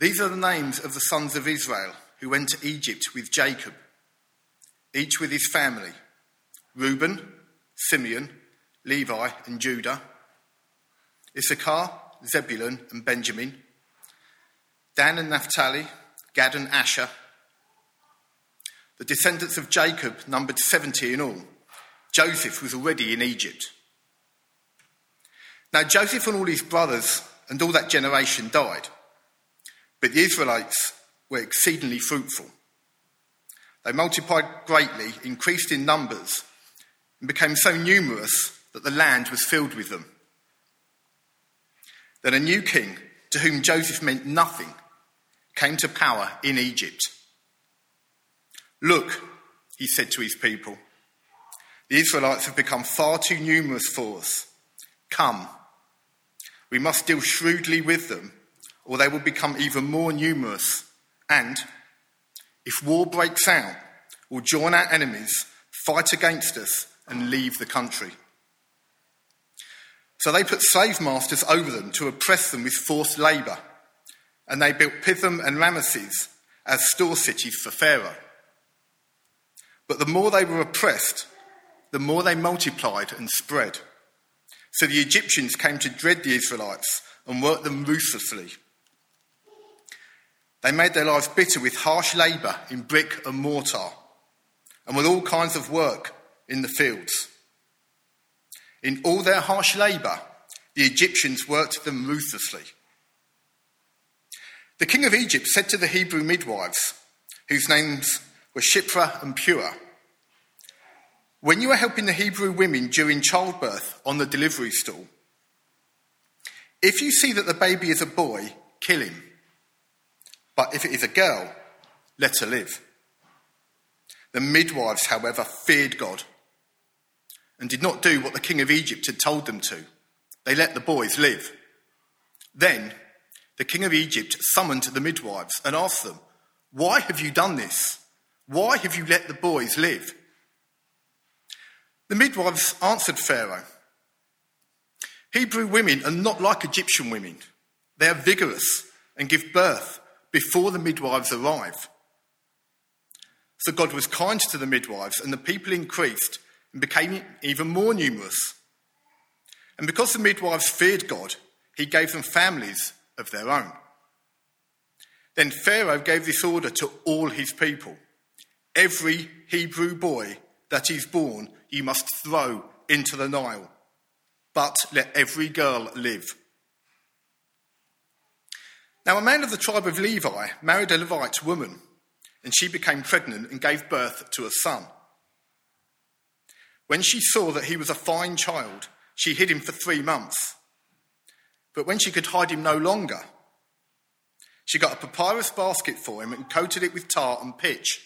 These are the names of the sons of Israel who went to Egypt with Jacob, each with his family Reuben, Simeon, Levi, and Judah, Issachar, Zebulun, and Benjamin, Dan and Naphtali, Gad and Asher. The descendants of Jacob numbered 70 in all. Joseph was already in Egypt. Now, Joseph and all his brothers and all that generation died, but the Israelites were exceedingly fruitful. They multiplied greatly, increased in numbers, and became so numerous that the land was filled with them. Then a new king, to whom Joseph meant nothing, came to power in Egypt. Look, he said to his people, the Israelites have become far too numerous for us. Come, we must deal shrewdly with them, or they will become even more numerous. And if war breaks out, we'll join our enemies, fight against us, and leave the country. So they put slave masters over them to oppress them with forced labour, and they built Pithom and Ramesses as store cities for Pharaoh. But the more they were oppressed, the more they multiplied and spread. So the Egyptians came to dread the Israelites and worked them ruthlessly. They made their lives bitter with harsh labour in brick and mortar and with all kinds of work in the fields. In all their harsh labour, the Egyptians worked them ruthlessly. The king of Egypt said to the Hebrew midwives, whose names were Shiphrah and Puah, When you are helping the Hebrew women during childbirth on the delivery stool, if you see that the baby is a boy, kill him. But if it is a girl, let her live. The midwives, however, feared God and did not do what the king of Egypt had told them to. They let the boys live. Then the king of Egypt summoned the midwives and asked them, Why have you done this? Why have you let the boys live? The midwives answered Pharaoh, Hebrew women are not like Egyptian women. They are vigorous and give birth before the midwives arrive. So God was kind to the midwives, and the people increased and became even more numerous. And because the midwives feared God, he gave them families of their own. Then Pharaoh gave this order to all his people Every Hebrew boy that is born, you must throw into the Nile, but let every girl live. Now, a man of the tribe of Levi married a Levite woman, and she became pregnant and gave birth to a son. When she saw that he was a fine child, she hid him for three months. But when she could hide him no longer, she got a papyrus basket for him and coated it with tar and pitch.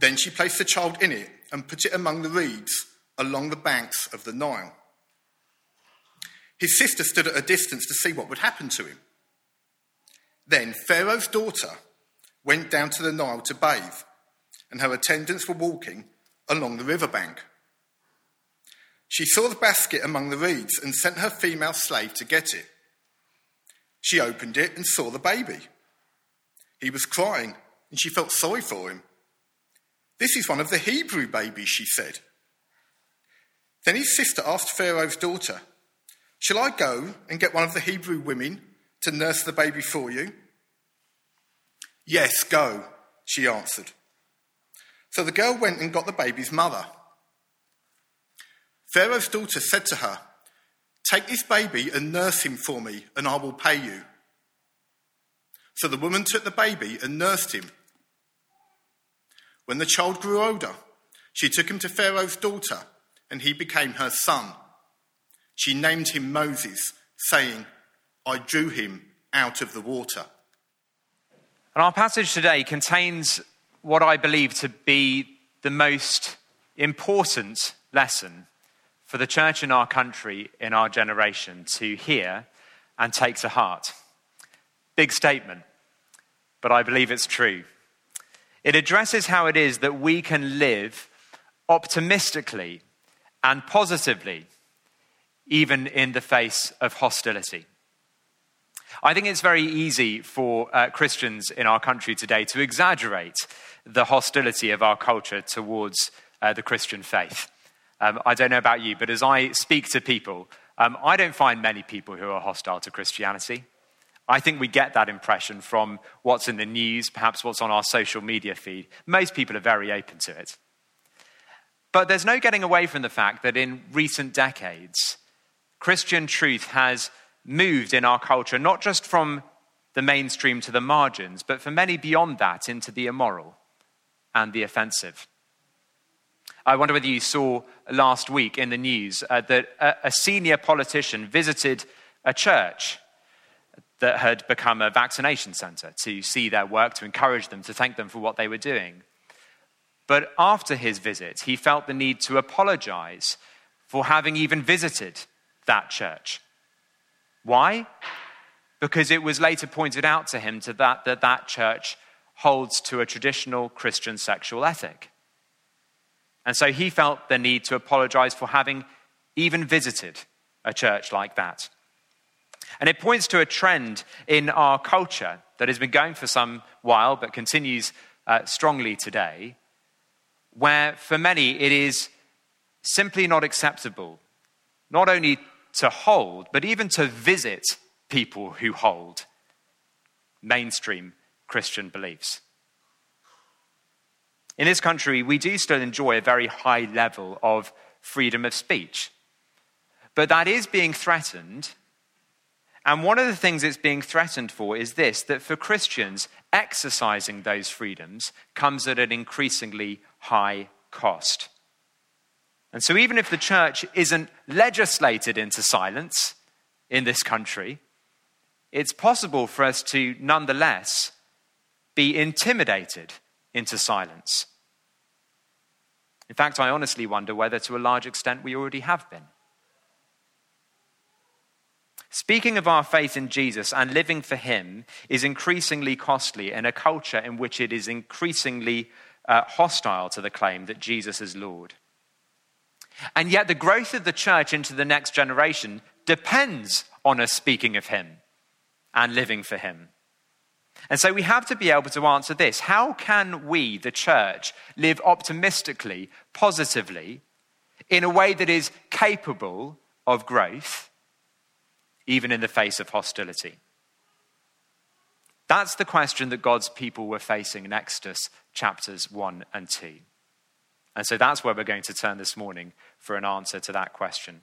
Then she placed the child in it and put it among the reeds along the banks of the Nile. His sister stood at a distance to see what would happen to him. Then Pharaoh's daughter went down to the Nile to bathe, and her attendants were walking along the riverbank. She saw the basket among the reeds and sent her female slave to get it. She opened it and saw the baby. He was crying, and she felt sorry for him. This is one of the Hebrew babies, she said. Then his sister asked Pharaoh's daughter, Shall I go and get one of the Hebrew women to nurse the baby for you? Yes, go, she answered. So the girl went and got the baby's mother. Pharaoh's daughter said to her, Take this baby and nurse him for me, and I will pay you. So the woman took the baby and nursed him. When the child grew older, she took him to Pharaoh's daughter, and he became her son. She named him Moses, saying, I drew him out of the water. And our passage today contains what I believe to be the most important lesson for the church in our country, in our generation, to hear and take to heart. Big statement, but I believe it's true. It addresses how it is that we can live optimistically and positively, even in the face of hostility. I think it's very easy for uh, Christians in our country today to exaggerate the hostility of our culture towards uh, the Christian faith. Um, I don't know about you, but as I speak to people, um, I don't find many people who are hostile to Christianity. I think we get that impression from what's in the news, perhaps what's on our social media feed. Most people are very open to it. But there's no getting away from the fact that in recent decades, Christian truth has moved in our culture, not just from the mainstream to the margins, but for many beyond that into the immoral and the offensive. I wonder whether you saw last week in the news uh, that a, a senior politician visited a church that had become a vaccination center to see their work, to encourage them, to thank them for what they were doing. But after his visit, he felt the need to apologize for having even visited that church. Why? Because it was later pointed out to him to that, that that church holds to a traditional Christian sexual ethic. And so he felt the need to apologize for having even visited a church like that. And it points to a trend in our culture that has been going for some while but continues uh, strongly today, where for many it is simply not acceptable not only to hold, but even to visit people who hold mainstream Christian beliefs. In this country, we do still enjoy a very high level of freedom of speech. But that is being threatened. And one of the things it's being threatened for is this that for Christians, exercising those freedoms comes at an increasingly high cost. And so, even if the church isn't legislated into silence in this country, it's possible for us to nonetheless be intimidated into silence. In fact, I honestly wonder whether to a large extent we already have been. Speaking of our faith in Jesus and living for Him is increasingly costly in a culture in which it is increasingly uh, hostile to the claim that Jesus is Lord. And yet, the growth of the church into the next generation depends on us speaking of Him and living for Him. And so we have to be able to answer this How can we, the church, live optimistically, positively, in a way that is capable of growth, even in the face of hostility? That's the question that God's people were facing in Exodus chapters 1 and 2. And so that's where we're going to turn this morning for an answer to that question.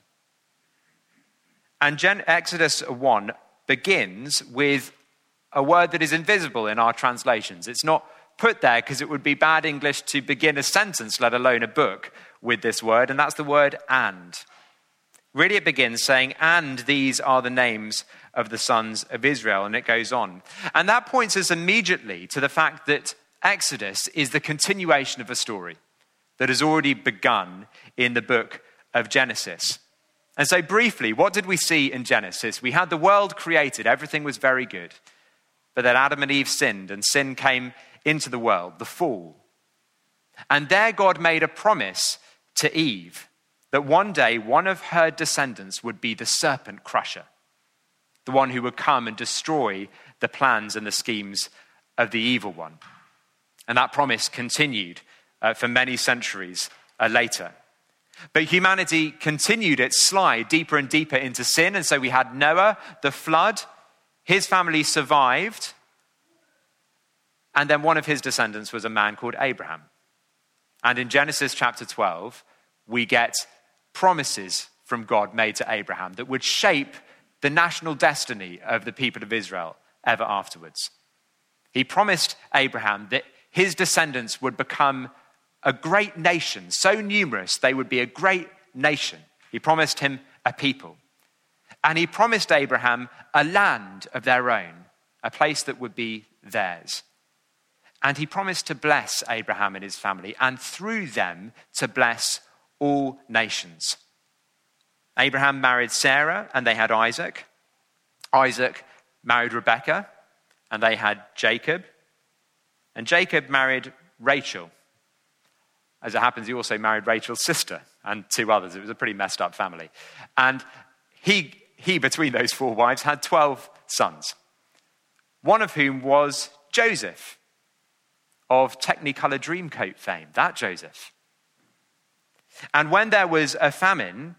And Gen- Exodus 1 begins with a word that is invisible in our translations. It's not put there because it would be bad English to begin a sentence, let alone a book, with this word, and that's the word and. Really, it begins saying, and these are the names of the sons of Israel, and it goes on. And that points us immediately to the fact that Exodus is the continuation of a story that has already begun in the book of Genesis. And so, briefly, what did we see in Genesis? We had the world created, everything was very good. But then Adam and Eve sinned, and sin came into the world, the fall. And there, God made a promise to Eve that one day one of her descendants would be the serpent crusher, the one who would come and destroy the plans and the schemes of the evil one. And that promise continued uh, for many centuries uh, later. But humanity continued its slide deeper and deeper into sin. And so we had Noah, the flood. His family survived. And then one of his descendants was a man called Abraham. And in Genesis chapter 12, we get promises from God made to Abraham that would shape the national destiny of the people of Israel ever afterwards. He promised Abraham that his descendants would become a great nation, so numerous they would be a great nation. He promised him a people. And he promised Abraham a land of their own, a place that would be theirs. And he promised to bless Abraham and his family, and through them to bless all nations. Abraham married Sarah, and they had Isaac. Isaac married Rebekah, and they had Jacob. And Jacob married Rachel, as it happens, he also married Rachel's sister and two others. It was a pretty messed up family. And he he, between those four wives, had 12 sons, one of whom was Joseph of Technicolor Dreamcoat fame, that Joseph. And when there was a famine,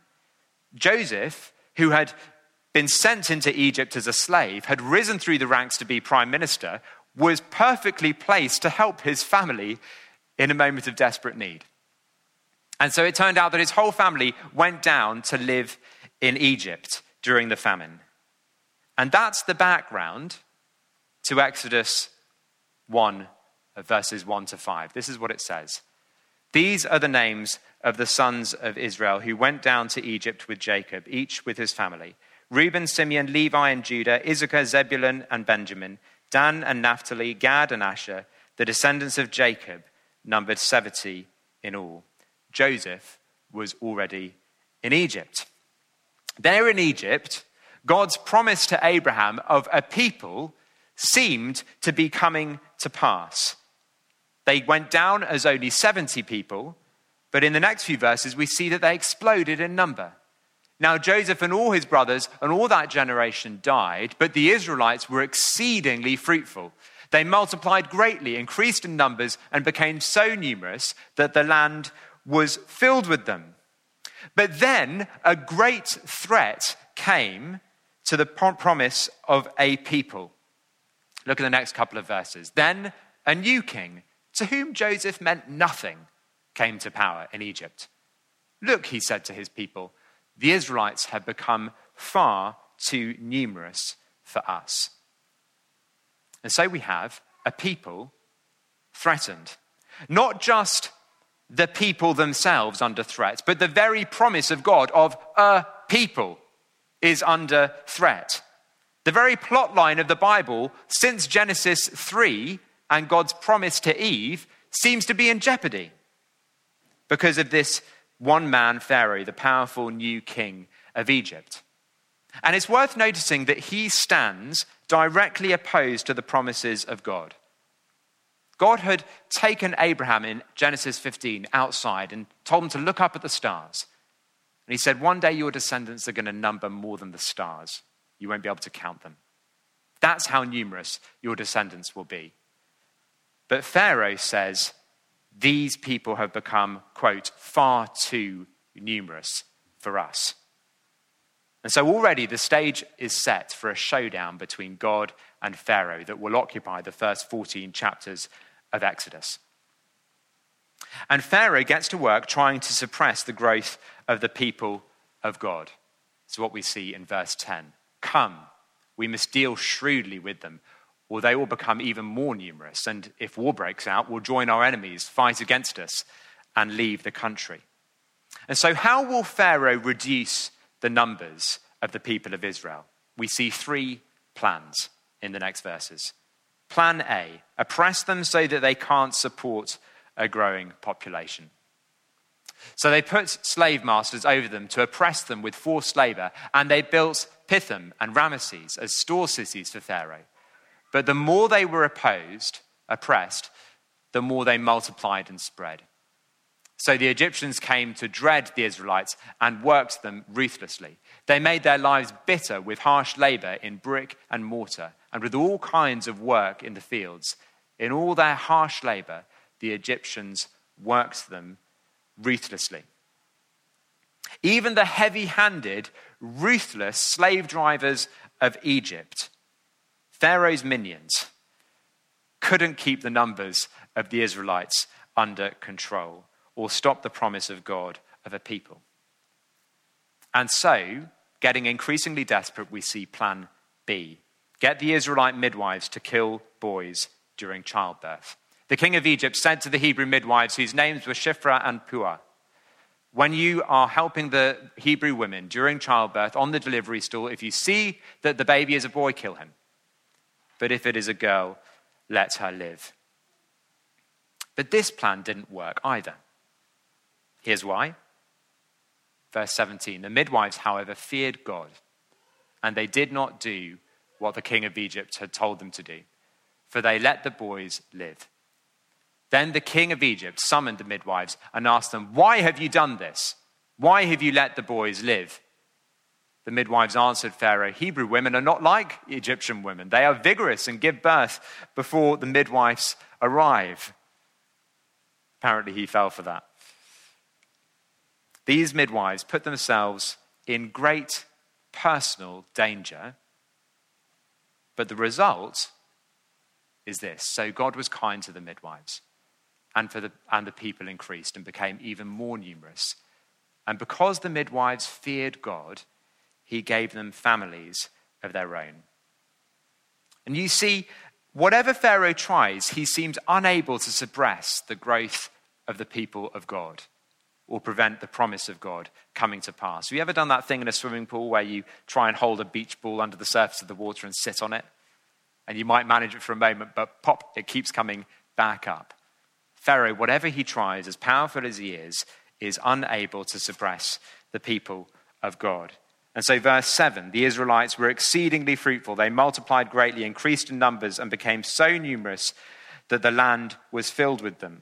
Joseph, who had been sent into Egypt as a slave, had risen through the ranks to be prime minister, was perfectly placed to help his family in a moment of desperate need. And so it turned out that his whole family went down to live in Egypt during the famine. And that's the background to Exodus 1, verses 1 to 5. This is what it says These are the names of the sons of Israel who went down to Egypt with Jacob, each with his family Reuben, Simeon, Levi, and Judah, Issachar, Zebulun, and Benjamin, Dan and Naphtali, Gad and Asher, the descendants of Jacob, numbered 70 in all. Joseph was already in Egypt. There in Egypt, God's promise to Abraham of a people seemed to be coming to pass. They went down as only 70 people, but in the next few verses, we see that they exploded in number. Now, Joseph and all his brothers and all that generation died, but the Israelites were exceedingly fruitful. They multiplied greatly, increased in numbers, and became so numerous that the land was filled with them. But then a great threat came to the promise of a people. Look at the next couple of verses. Then a new king, to whom Joseph meant nothing, came to power in Egypt. Look, he said to his people, the Israelites have become far too numerous for us. And so we have a people threatened. Not just the people themselves under threat, but the very promise of God of a people is under threat. The very plot line of the Bible since Genesis 3 and God's promise to Eve seems to be in jeopardy because of this one man, Pharaoh, the powerful new king of Egypt. And it's worth noticing that he stands directly opposed to the promises of God. God had taken Abraham in Genesis 15 outside and told him to look up at the stars. And he said, One day your descendants are going to number more than the stars. You won't be able to count them. That's how numerous your descendants will be. But Pharaoh says, These people have become, quote, far too numerous for us. And so already the stage is set for a showdown between God and Pharaoh that will occupy the first 14 chapters of Exodus. And Pharaoh gets to work trying to suppress the growth of the people of God. It's what we see in verse 10. Come, we must deal shrewdly with them, or they will become even more numerous. And if war breaks out, we'll join our enemies, fight against us, and leave the country. And so, how will Pharaoh reduce the numbers of the people of Israel? We see three plans in the next verses. Plan A oppress them so that they can't support a growing population. So they put slave masters over them to oppress them with forced labor, and they built Pithom and Ramesses as store cities for Pharaoh. But the more they were opposed, oppressed, the more they multiplied and spread. So the Egyptians came to dread the Israelites and worked them ruthlessly. They made their lives bitter with harsh labor in brick and mortar and with all kinds of work in the fields. In all their harsh labor, the Egyptians worked them ruthlessly. Even the heavy handed, ruthless slave drivers of Egypt, Pharaoh's minions, couldn't keep the numbers of the Israelites under control or stop the promise of God of a people. And so, getting increasingly desperate, we see plan B get the Israelite midwives to kill boys during childbirth. The king of Egypt said to the Hebrew midwives, whose names were Shiphrah and Puah, when you are helping the Hebrew women during childbirth on the delivery stool, if you see that the baby is a boy, kill him. But if it is a girl, let her live. But this plan didn't work either. Here's why. Verse 17 The midwives, however, feared God, and they did not do what the king of Egypt had told them to do, for they let the boys live. Then the king of Egypt summoned the midwives and asked them, Why have you done this? Why have you let the boys live? The midwives answered Pharaoh, Hebrew women are not like Egyptian women. They are vigorous and give birth before the midwives arrive. Apparently, he fell for that. These midwives put themselves in great personal danger, but the result is this. So God was kind to the midwives, and, for the, and the people increased and became even more numerous. And because the midwives feared God, he gave them families of their own. And you see, whatever Pharaoh tries, he seems unable to suppress the growth of the people of God or prevent the promise of God coming to pass. Have you ever done that thing in a swimming pool where you try and hold a beach ball under the surface of the water and sit on it? And you might manage it for a moment, but pop, it keeps coming back up. Pharaoh, whatever he tries, as powerful as he is, is unable to suppress the people of God. And so, verse 7 the Israelites were exceedingly fruitful. They multiplied greatly, increased in numbers, and became so numerous that the land was filled with them.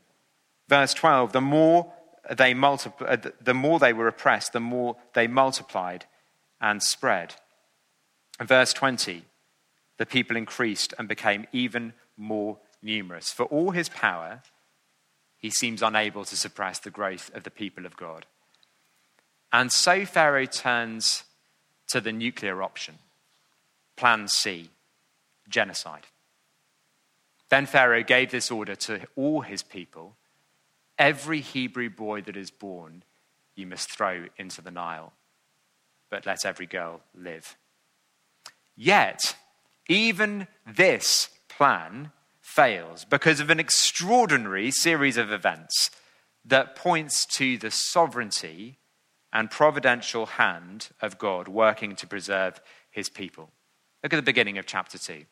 Verse 12 the more they, multipl- uh, the more they were oppressed, the more they multiplied and spread. verse 20 the people increased and became even more numerous. For all his power, he seems unable to suppress the growth of the people of God. And so Pharaoh turns to the nuclear option, Plan C, genocide. Then Pharaoh gave this order to all his people Every Hebrew boy that is born, you must throw into the Nile, but let every girl live. Yet, even this plan fails because of an extraordinary series of events that points to the sovereignty and providential hand of God working to preserve his people. Look at the beginning of chapter 2.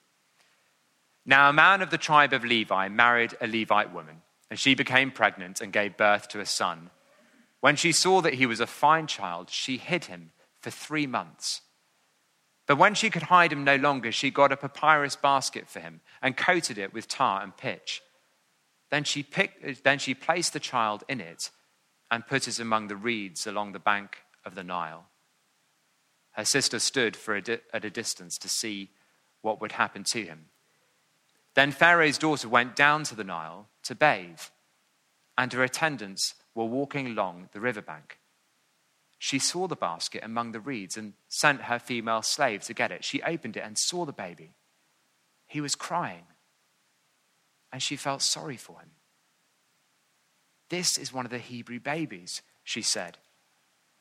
Now, a man of the tribe of Levi married a Levite woman, and she became pregnant and gave birth to a son. When she saw that he was a fine child, she hid him for three months. But when she could hide him no longer, she got a papyrus basket for him and coated it with tar and pitch. Then she, picked, then she placed the child in it and put it among the reeds along the bank of the Nile. Her sister stood for a di- at a distance to see what would happen to him. Then Pharaoh's daughter went down to the Nile to bathe, and her attendants were walking along the riverbank. She saw the basket among the reeds and sent her female slave to get it. She opened it and saw the baby. He was crying, and she felt sorry for him. This is one of the Hebrew babies, she said.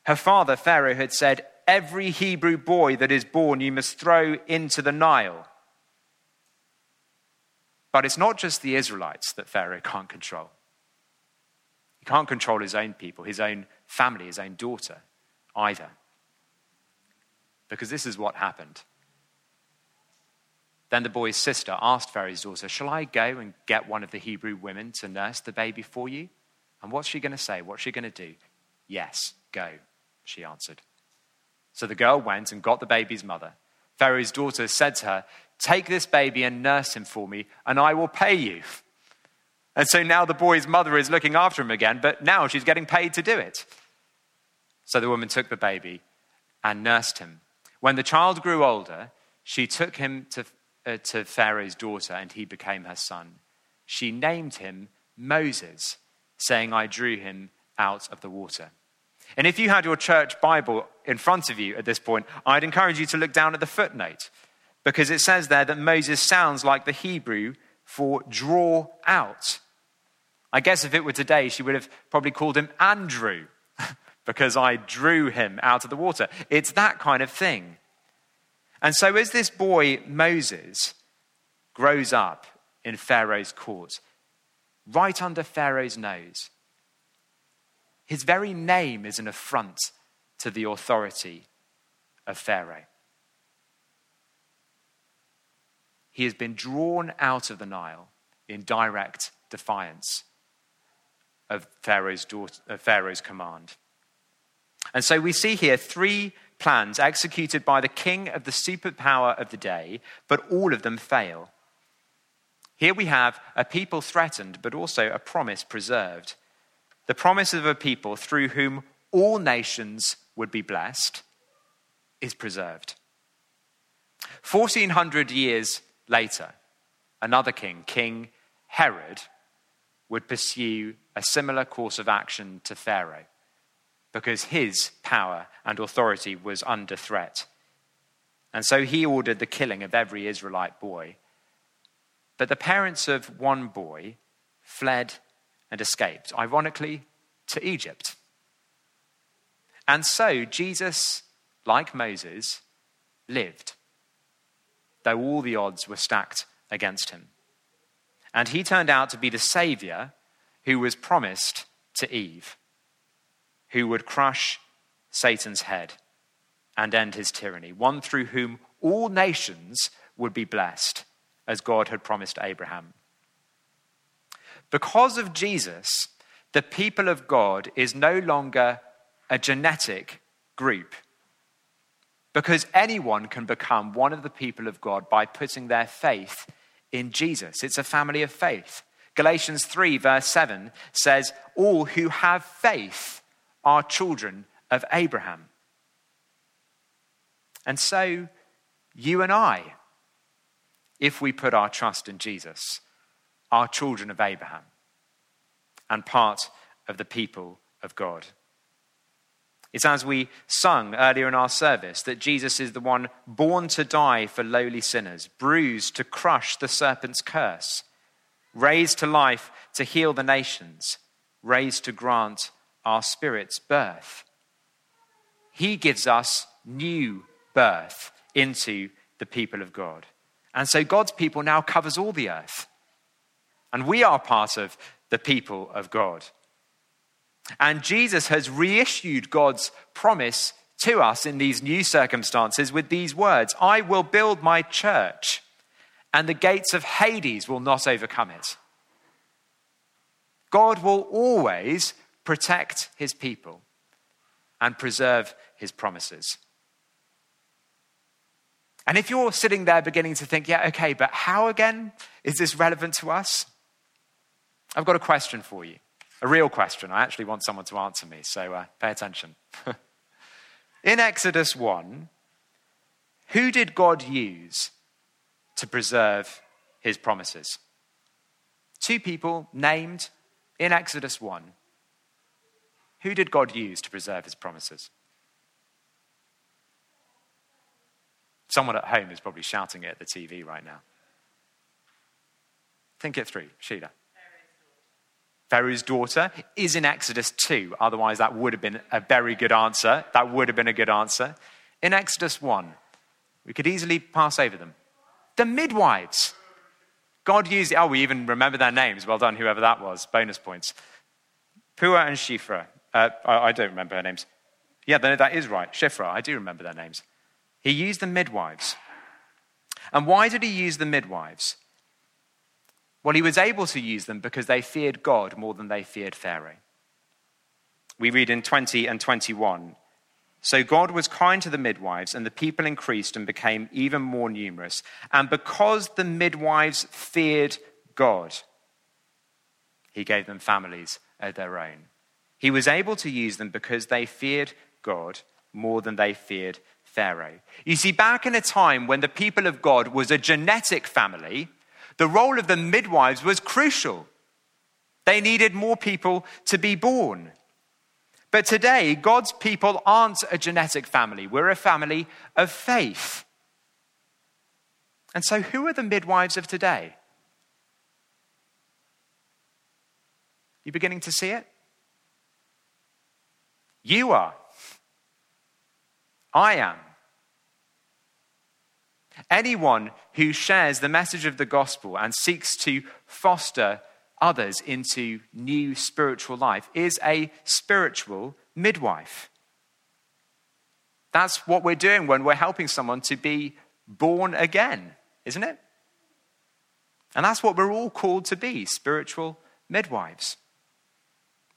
Her father, Pharaoh, had said, Every Hebrew boy that is born you must throw into the Nile. But it's not just the Israelites that Pharaoh can't control. He can't control his own people, his own family, his own daughter either. Because this is what happened. Then the boy's sister asked Pharaoh's daughter, Shall I go and get one of the Hebrew women to nurse the baby for you? And what's she going to say? What's she going to do? Yes, go, she answered. So the girl went and got the baby's mother. Pharaoh's daughter said to her, Take this baby and nurse him for me, and I will pay you. And so now the boy's mother is looking after him again, but now she's getting paid to do it. So the woman took the baby and nursed him. When the child grew older, she took him to, uh, to Pharaoh's daughter, and he became her son. She named him Moses, saying, I drew him out of the water. And if you had your church Bible in front of you at this point, I'd encourage you to look down at the footnote because it says there that Moses sounds like the Hebrew for draw out. I guess if it were today, she would have probably called him Andrew because I drew him out of the water. It's that kind of thing. And so, as this boy, Moses, grows up in Pharaoh's court, right under Pharaoh's nose, his very name is an affront to the authority of Pharaoh. He has been drawn out of the Nile in direct defiance of Pharaoh's, daughter, of Pharaoh's command. And so we see here three plans executed by the king of the superpower of the day, but all of them fail. Here we have a people threatened, but also a promise preserved. The promise of a people through whom all nations would be blessed is preserved. 1400 years later, another king, King Herod, would pursue a similar course of action to Pharaoh because his power and authority was under threat. And so he ordered the killing of every Israelite boy. But the parents of one boy fled and escaped, ironically, to Egypt. And so Jesus, like Moses, lived, though all the odds were stacked against him. And he turned out to be the Savior who was promised to Eve, who would crush Satan's head and end his tyranny, one through whom all nations would be blessed, as God had promised Abraham. Because of Jesus, the people of God is no longer a genetic group. Because anyone can become one of the people of God by putting their faith in Jesus. It's a family of faith. Galatians 3, verse 7 says, All who have faith are children of Abraham. And so, you and I, if we put our trust in Jesus, are children of Abraham and part of the people of God. It's as we sung earlier in our service that Jesus is the one born to die for lowly sinners, bruised to crush the serpent's curse, raised to life to heal the nations, raised to grant our spirits birth. He gives us new birth into the people of God. And so God's people now covers all the earth. And we are part of the people of God. And Jesus has reissued God's promise to us in these new circumstances with these words I will build my church, and the gates of Hades will not overcome it. God will always protect his people and preserve his promises. And if you're sitting there beginning to think, yeah, okay, but how again is this relevant to us? I've got a question for you a real question. I actually want someone to answer me, so uh, pay attention. in Exodus 1, who did God use to preserve his promises? Two people named in Exodus 1. Who did God use to preserve his promises? Someone at home is probably shouting it at the TV right now. Think it through, Sheila. Pharaoh's daughter is in Exodus 2. Otherwise, that would have been a very good answer. That would have been a good answer. In Exodus 1, we could easily pass over them. The midwives. God used, oh, we even remember their names. Well done, whoever that was. Bonus points. Puah and Shiphrah. Uh, I, I, don't remember their names. Yeah, that is right. Shiphrah, I do remember their names. He used the midwives. And why did he use the midwives? Well, he was able to use them because they feared God more than they feared Pharaoh. We read in 20 and 21 So God was kind to the midwives, and the people increased and became even more numerous. And because the midwives feared God, he gave them families of their own. He was able to use them because they feared God more than they feared Pharaoh. You see, back in a time when the people of God was a genetic family, the role of the midwives was crucial. They needed more people to be born. But today, God's people aren't a genetic family, we're a family of faith. And so, who are the midwives of today? You beginning to see it? You are. I am. Anyone who shares the message of the gospel and seeks to foster others into new spiritual life is a spiritual midwife. That's what we're doing when we're helping someone to be born again, isn't it? And that's what we're all called to be spiritual midwives.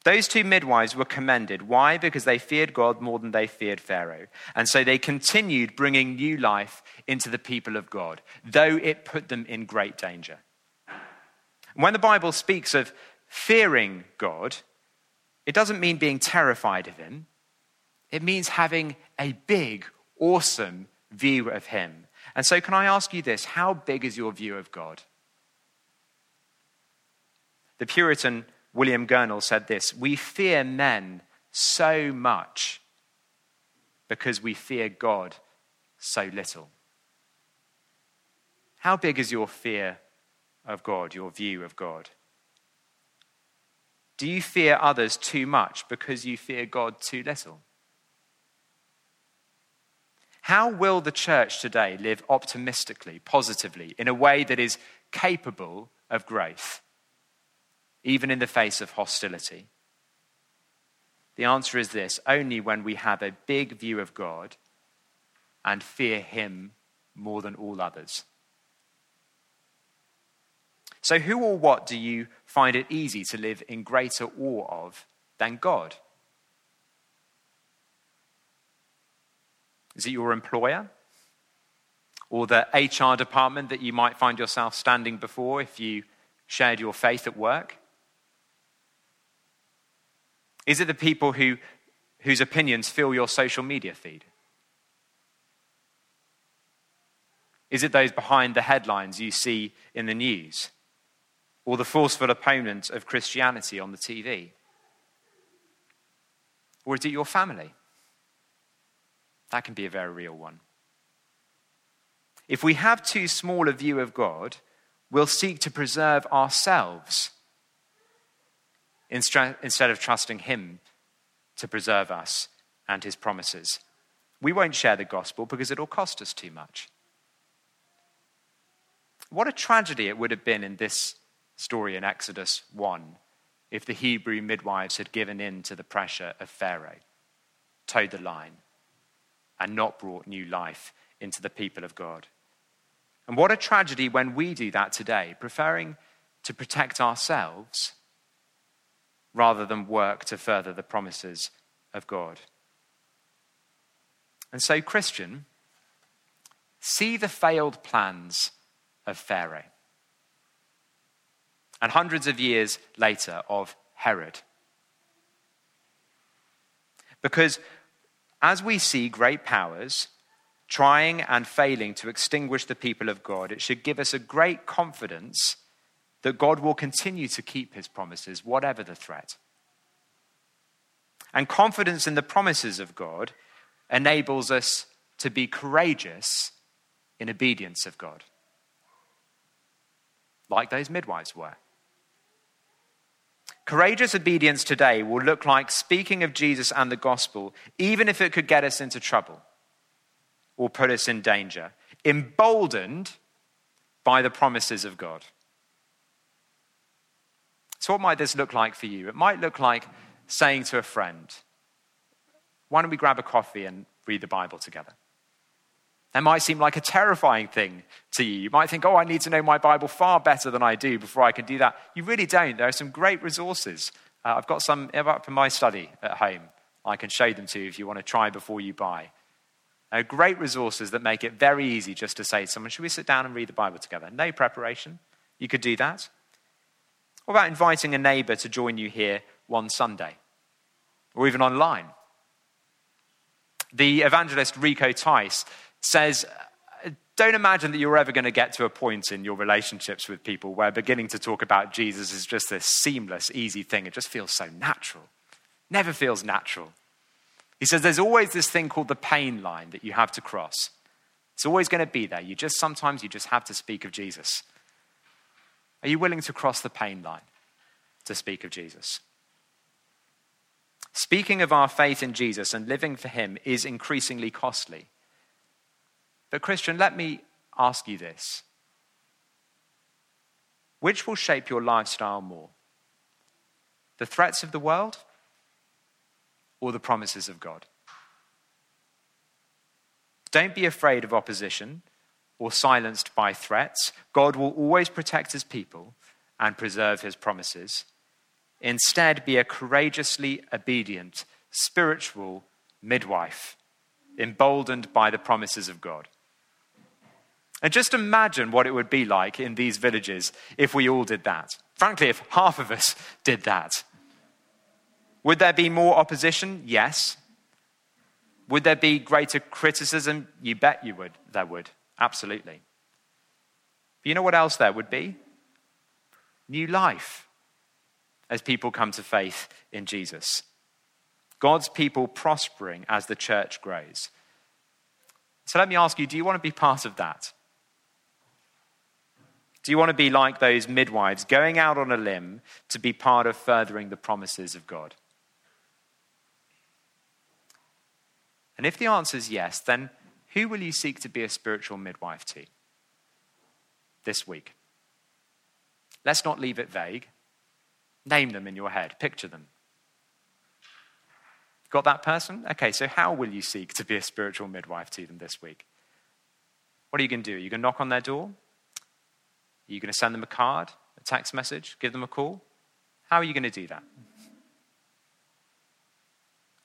Those two midwives were commended. Why? Because they feared God more than they feared Pharaoh. And so they continued bringing new life into the people of God, though it put them in great danger. When the Bible speaks of fearing God, it doesn't mean being terrified of Him, it means having a big, awesome view of Him. And so, can I ask you this? How big is your view of God? The Puritan William Gurnall said this We fear men so much because we fear God so little. How big is your fear of God, your view of God? Do you fear others too much because you fear God too little? How will the church today live optimistically, positively, in a way that is capable of growth, even in the face of hostility? The answer is this only when we have a big view of God and fear Him more than all others. So, who or what do you find it easy to live in greater awe of than God? Is it your employer? Or the HR department that you might find yourself standing before if you shared your faith at work? Is it the people who, whose opinions fill your social media feed? Is it those behind the headlines you see in the news? Or the forceful opponent of Christianity on the TV? Or is it your family? That can be a very real one. If we have too small a view of God, we'll seek to preserve ourselves instead of trusting Him to preserve us and His promises. We won't share the gospel because it'll cost us too much. What a tragedy it would have been in this story in Exodus 1 if the Hebrew midwives had given in to the pressure of Pharaoh, toed the line, and not brought new life into the people of God. And what a tragedy when we do that today, preferring to protect ourselves rather than work to further the promises of God. And so, Christian, see the failed plans of Pharaoh. And hundreds of years later, of Herod. Because as we see great powers trying and failing to extinguish the people of God, it should give us a great confidence that God will continue to keep his promises, whatever the threat. And confidence in the promises of God enables us to be courageous in obedience of God, like those midwives were. Courageous obedience today will look like speaking of Jesus and the gospel, even if it could get us into trouble or put us in danger, emboldened by the promises of God. So, what might this look like for you? It might look like saying to a friend, Why don't we grab a coffee and read the Bible together? That might seem like a terrifying thing to you. You might think, oh, I need to know my Bible far better than I do before I can do that. You really don't. There are some great resources. Uh, I've got some up in my study at home. I can show them to you if you want to try before you buy. Uh, great resources that make it very easy just to say to someone, should we sit down and read the Bible together? No preparation. You could do that. What about inviting a neighbor to join you here one Sunday? Or even online? The evangelist Rico Tice says, don't imagine that you're ever going to get to a point in your relationships with people where beginning to talk about Jesus is just this seamless, easy thing. It just feels so natural. Never feels natural. He says there's always this thing called the pain line that you have to cross. It's always going to be there. You just sometimes you just have to speak of Jesus. Are you willing to cross the pain line to speak of Jesus? Speaking of our faith in Jesus and living for him is increasingly costly. But, Christian, let me ask you this which will shape your lifestyle more? The threats of the world or the promises of God? Don't be afraid of opposition or silenced by threats. God will always protect his people and preserve his promises. Instead, be a courageously obedient, spiritual midwife, emboldened by the promises of God. And just imagine what it would be like in these villages if we all did that. Frankly, if half of us did that. Would there be more opposition? Yes. Would there be greater criticism? You bet you would. There would. Absolutely. But you know what else there would be? New life as people come to faith in Jesus. God's people prospering as the church grows. So let me ask you do you want to be part of that? Do you want to be like those midwives going out on a limb to be part of furthering the promises of God? And if the answer is yes, then who will you seek to be a spiritual midwife to this week? Let's not leave it vague. Name them in your head, picture them. Got that person? Okay, so how will you seek to be a spiritual midwife to them this week? What are you going to do? Are you going to knock on their door? Are you going to send them a card, a text message, give them a call? How are you going to do that?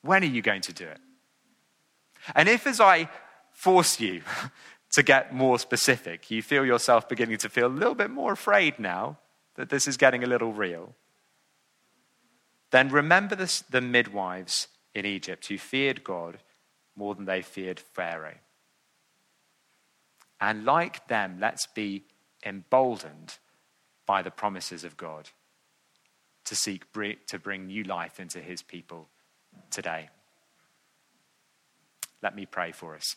When are you going to do it? And if, as I force you to get more specific, you feel yourself beginning to feel a little bit more afraid now that this is getting a little real, then remember this, the midwives in Egypt who feared God more than they feared Pharaoh. And like them, let's be emboldened by the promises of God to seek to bring new life into his people today. Let me pray for us.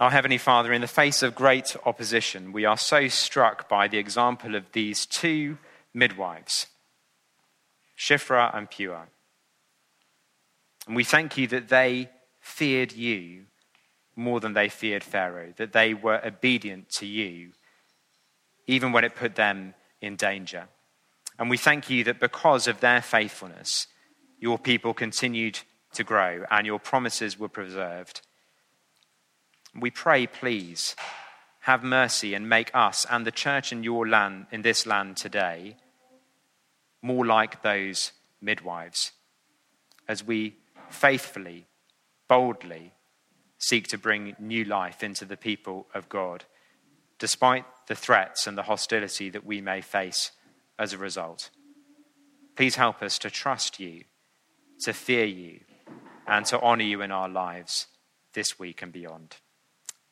Our Heavenly Father, in the face of great opposition, we are so struck by the example of these two midwives, Shiphrah and Puah. And we thank you that they feared you more than they feared Pharaoh, that they were obedient to you, even when it put them in danger. And we thank you that because of their faithfulness, your people continued to grow and your promises were preserved. We pray, please, have mercy and make us and the church in your land, in this land today, more like those midwives as we faithfully, boldly seek to bring new life into the people of God, despite the threats and the hostility that we may face as a result. Please help us to trust you, to fear you, and to honor you in our lives this week and beyond.